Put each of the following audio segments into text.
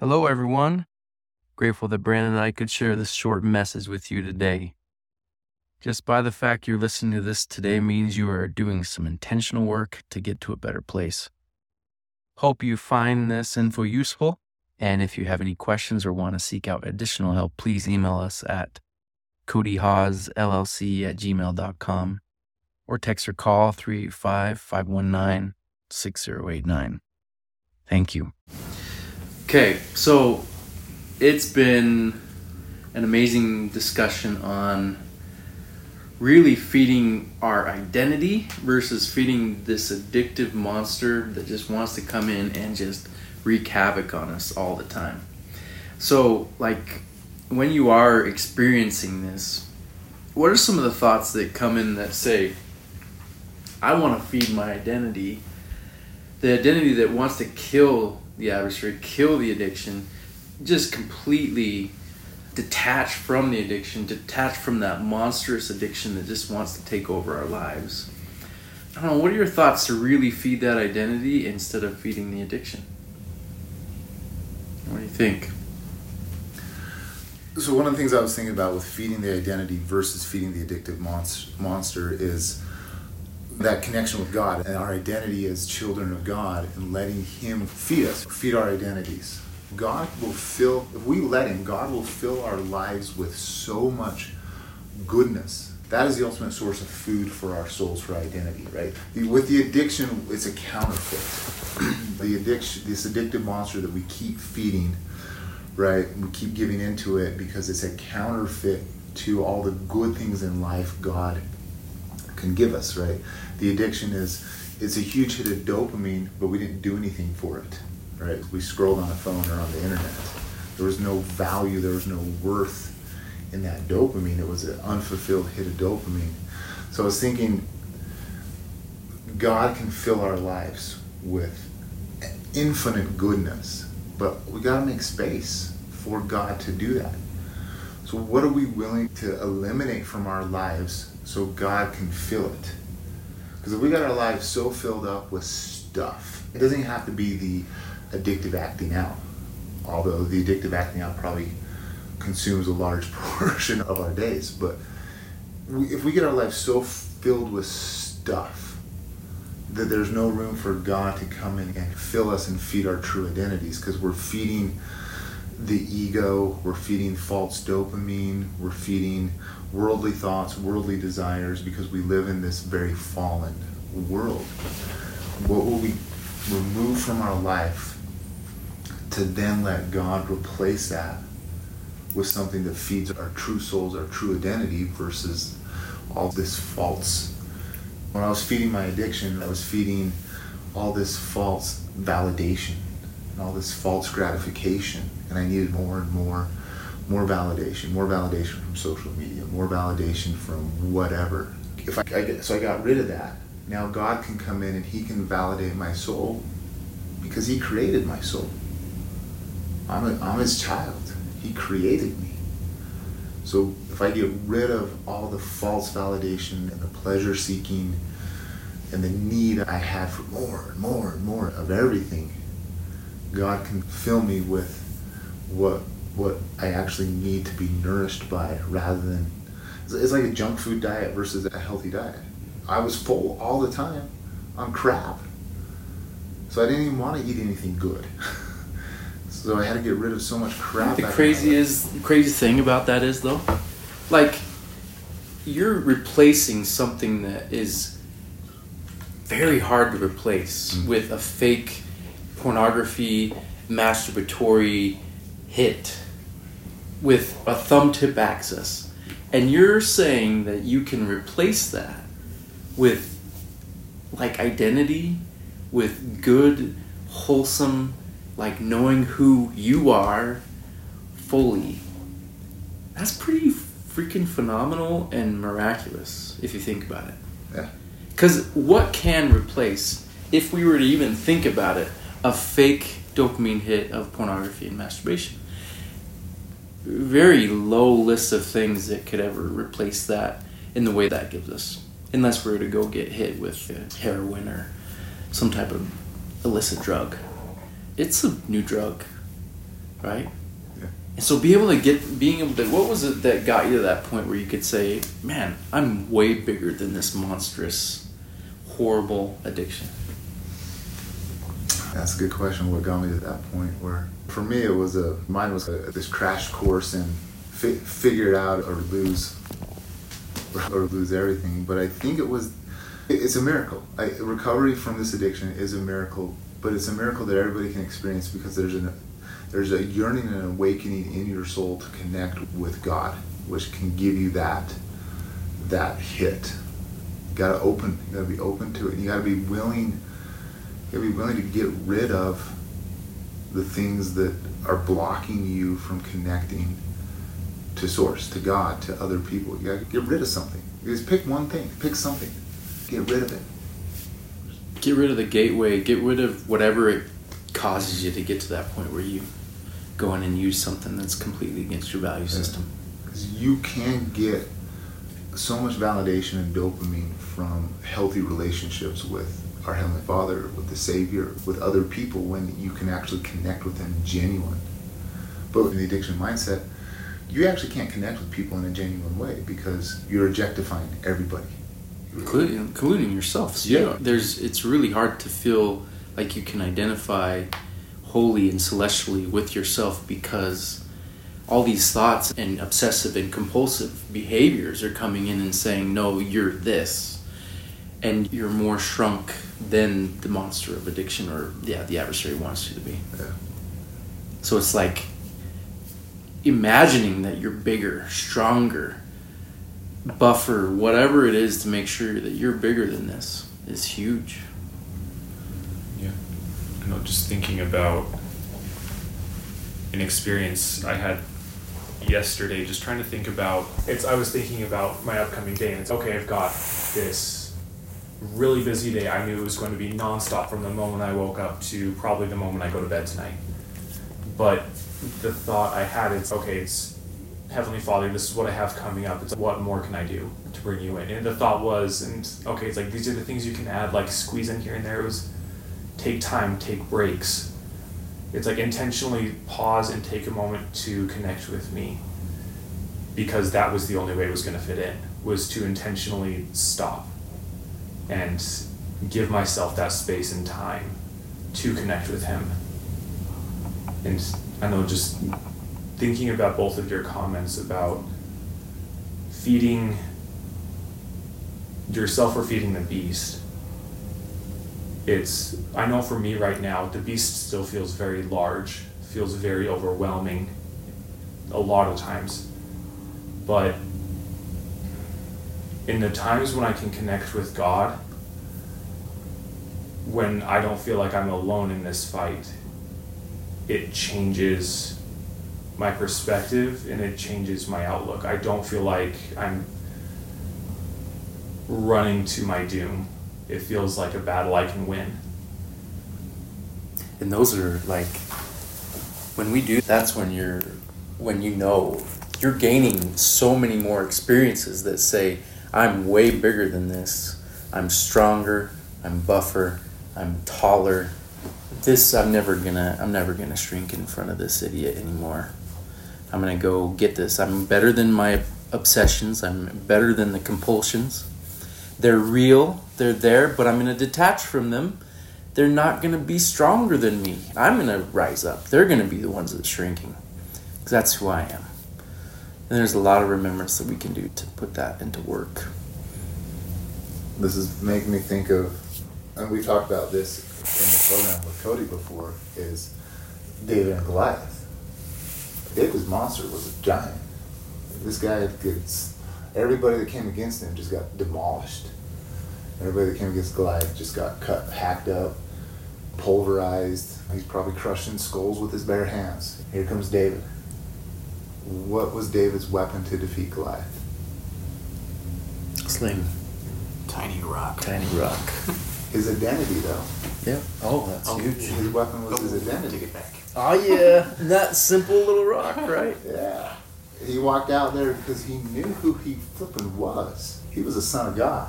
Hello, everyone. Grateful that Brandon and I could share this short message with you today. Just by the fact you're listening to this today means you are doing some intentional work to get to a better place. Hope you find this info useful. And if you have any questions or want to seek out additional help, please email us at codyhawesllc at gmail.com or text or call 385 519 6089. Thank you. Okay, so it's been an amazing discussion on really feeding our identity versus feeding this addictive monster that just wants to come in and just wreak havoc on us all the time. So, like, when you are experiencing this, what are some of the thoughts that come in that say, I want to feed my identity, the identity that wants to kill the adversary, kill the addiction, just completely detached from the addiction, detached from that monstrous addiction that just wants to take over our lives. I don't know, what are your thoughts to really feed that identity instead of feeding the addiction? What do you think? So one of the things I was thinking about with feeding the identity versus feeding the addictive monster is that connection with God and our identity as children of God and letting Him feed us, feed our identities. God will fill, if we let Him, God will fill our lives with so much goodness. That is the ultimate source of food for our souls, for identity, right? With the addiction, it's a counterfeit. the addiction, this addictive monster that we keep feeding, right? We keep giving into it because it's a counterfeit to all the good things in life God can give us, right? The addiction is it's a huge hit of dopamine, but we didn't do anything for it, right? We scrolled on a phone or on the internet. There was no value, there was no worth in that dopamine. It was an unfulfilled hit of dopamine. So I was thinking, God can fill our lives with infinite goodness, but we got to make space for God to do that. So, what are we willing to eliminate from our lives so God can fill it? Because if we got our lives so filled up with stuff, it doesn't have to be the addictive acting out. Although the addictive acting out probably consumes a large portion of our days. But we, if we get our lives so filled with stuff that there's no room for God to come in and fill us and feed our true identities, because we're feeding the ego, we're feeding false dopamine, we're feeding worldly thoughts, worldly desires, because we live in this very fallen world. What will we remove from our life to then let God replace that with something that feeds our true souls, our true identity, versus all this false. When I was feeding my addiction, I was feeding all this false validation and all this false gratification, and I needed more and more, more validation, more validation from social media, more validation from whatever. If I, I so I got rid of that. Now God can come in and He can validate my soul because He created my soul. I'm, a, I'm His child. He created me. So if I get rid of all the false validation and the pleasure seeking and the need I have for more and more and more of everything, God can fill me with what what I actually need to be nourished by rather than it's like a junk food diet versus a healthy diet. I was full all the time on crap. So I didn't even want to eat anything good. So I had to get rid of so much crap. The crazy is crazy thing about that is though, like you're replacing something that is very hard to replace mm-hmm. with a fake pornography masturbatory hit with a thumb tip access. And you're saying that you can replace that with like identity, with good, wholesome like knowing who you are fully, that's pretty freaking phenomenal and miraculous if you think about it. Yeah. Because what can replace, if we were to even think about it, a fake dopamine hit of pornography and masturbation? Very low list of things that could ever replace that in the way that gives us, unless we were to go get hit with heroin or some type of illicit drug it's a new drug. right? Yeah. And so be able to get being able to what was it that got you to that point where you could say, Man, I'm way bigger than this monstrous, horrible addiction. That's a good question. What got me to that point? Where for me, it was a mine was a, this crash course in fi- figure it out or lose or lose everything. But I think it was it's a miracle. I, recovery from this addiction is a miracle, but it's a miracle that everybody can experience because there's an there's a yearning and awakening in your soul to connect with God, which can give you that that hit. You gotta open. You gotta be open to it. You gotta be willing. You gotta be willing to get rid of the things that are blocking you from connecting to source, to God, to other people. You gotta get rid of something. You just pick one thing. Pick something. Get rid of it. Get rid of the gateway, get rid of whatever it causes you to get to that point where you go in and use something that's completely against your value system. Because you can get so much validation and dopamine from healthy relationships with our Heavenly Father, with the Savior, with other people when you can actually connect with them genuine. But in the addiction mindset, you actually can't connect with people in a genuine way because you're objectifying everybody. including, including yourself. So, Yeah. there's it's really hard to feel like you can identify wholly and celestially with yourself because all these thoughts and obsessive and compulsive behaviors are coming in and saying, "No, you're this," and you're more shrunk than the monster of addiction or yeah, the adversary wants you to be. Yeah. So it's like imagining that you're bigger, stronger, buffer, whatever it is to make sure that you're bigger than this is huge. Yeah. I know, just thinking about an experience I had yesterday, just trying to think about it's I was thinking about my upcoming day and it's okay, I've got this really busy day. I knew it was going to be nonstop from the moment I woke up to probably the moment I go to bed tonight. But the thought I had is okay, it's Heavenly Father, this is what I have coming up. It's what more can I do to bring you in? And the thought was, and okay, it's like these are the things you can add, like squeeze in here and there. It was take time, take breaks. It's like intentionally pause and take a moment to connect with me. Because that was the only way it was going to fit in, was to intentionally stop and give myself that space and time to connect with Him. And I know just thinking about both of your comments about feeding yourself or feeding the beast it's i know for me right now the beast still feels very large feels very overwhelming a lot of times but in the times when i can connect with god when i don't feel like i'm alone in this fight it changes my perspective and it changes my outlook. I don't feel like I'm running to my doom. It feels like a battle I can win. And those are like when we do that's when you're when you know you're gaining so many more experiences that say I'm way bigger than this. I'm stronger, I'm buffer, I'm taller. This I'm never gonna I'm never gonna shrink in front of this idiot anymore. I'm gonna go get this. I'm better than my obsessions. I'm better than the compulsions. They're real. They're there, but I'm gonna detach from them. They're not gonna be stronger than me. I'm gonna rise up. They're gonna be the ones that's shrinking, because that's who I am. And there's a lot of remembrance that we can do to put that into work. This is making me think of, and we talked about this in the program with Cody before, is David and Goliath. David's monster was a giant. This guy gets everybody that came against him just got demolished. Everybody that came against Goliath just got cut, hacked up, pulverized. He's probably crushing skulls with his bare hands. Here comes David. What was David's weapon to defeat Goliath? Sling, Tiny rock. tiny rock. His identity, though. Yep. Oh, that's Oh. huge. His weapon was his Take identity. it back. Oh yeah, that simple little rock, right? Yeah. He walked out there because he knew who he flipping was. He was a son of God.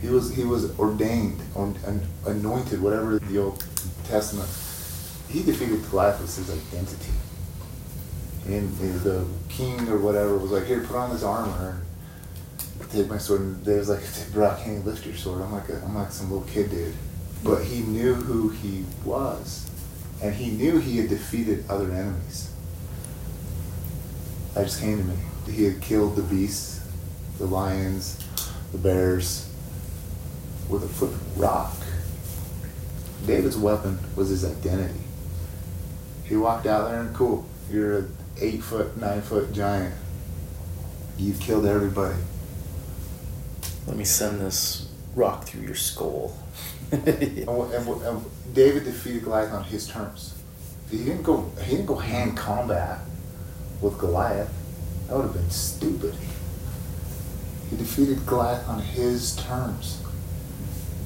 He was he was ordained, on, an- anointed, whatever the Old Testament he defeated Goliath with his identity. And the king or whatever was like, here, put on this armor take my sword. And they was like, bro, I can't lift your sword? I'm like, a, I'm like some little kid dude. But he knew who he was. And he knew he had defeated other enemies. That just came to me. He had killed the beasts, the lions, the bears, with a flipping rock. David's weapon was his identity. He walked out there and cool, you're an eight foot, nine foot giant. You've killed everybody. Let me send this rock through your skull. and, and, and David defeated Goliath on his terms. He didn't go. He didn't go hand combat with Goliath. That would have been stupid. He defeated Goliath on his terms.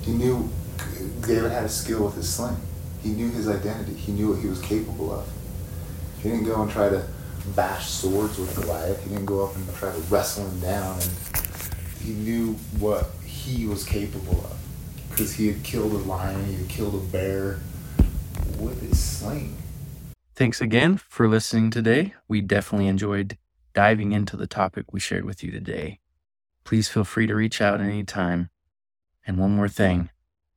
He knew David had a skill with his sling. He knew his identity. He knew what he was capable of. He didn't go and try to bash swords with Goliath. He didn't go up and try to wrestle him down. And he knew what he was capable of because he had killed a lion, he had killed a bear with his sling. Thanks again for listening today. We definitely enjoyed diving into the topic we shared with you today. Please feel free to reach out anytime. And one more thing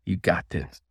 you got this.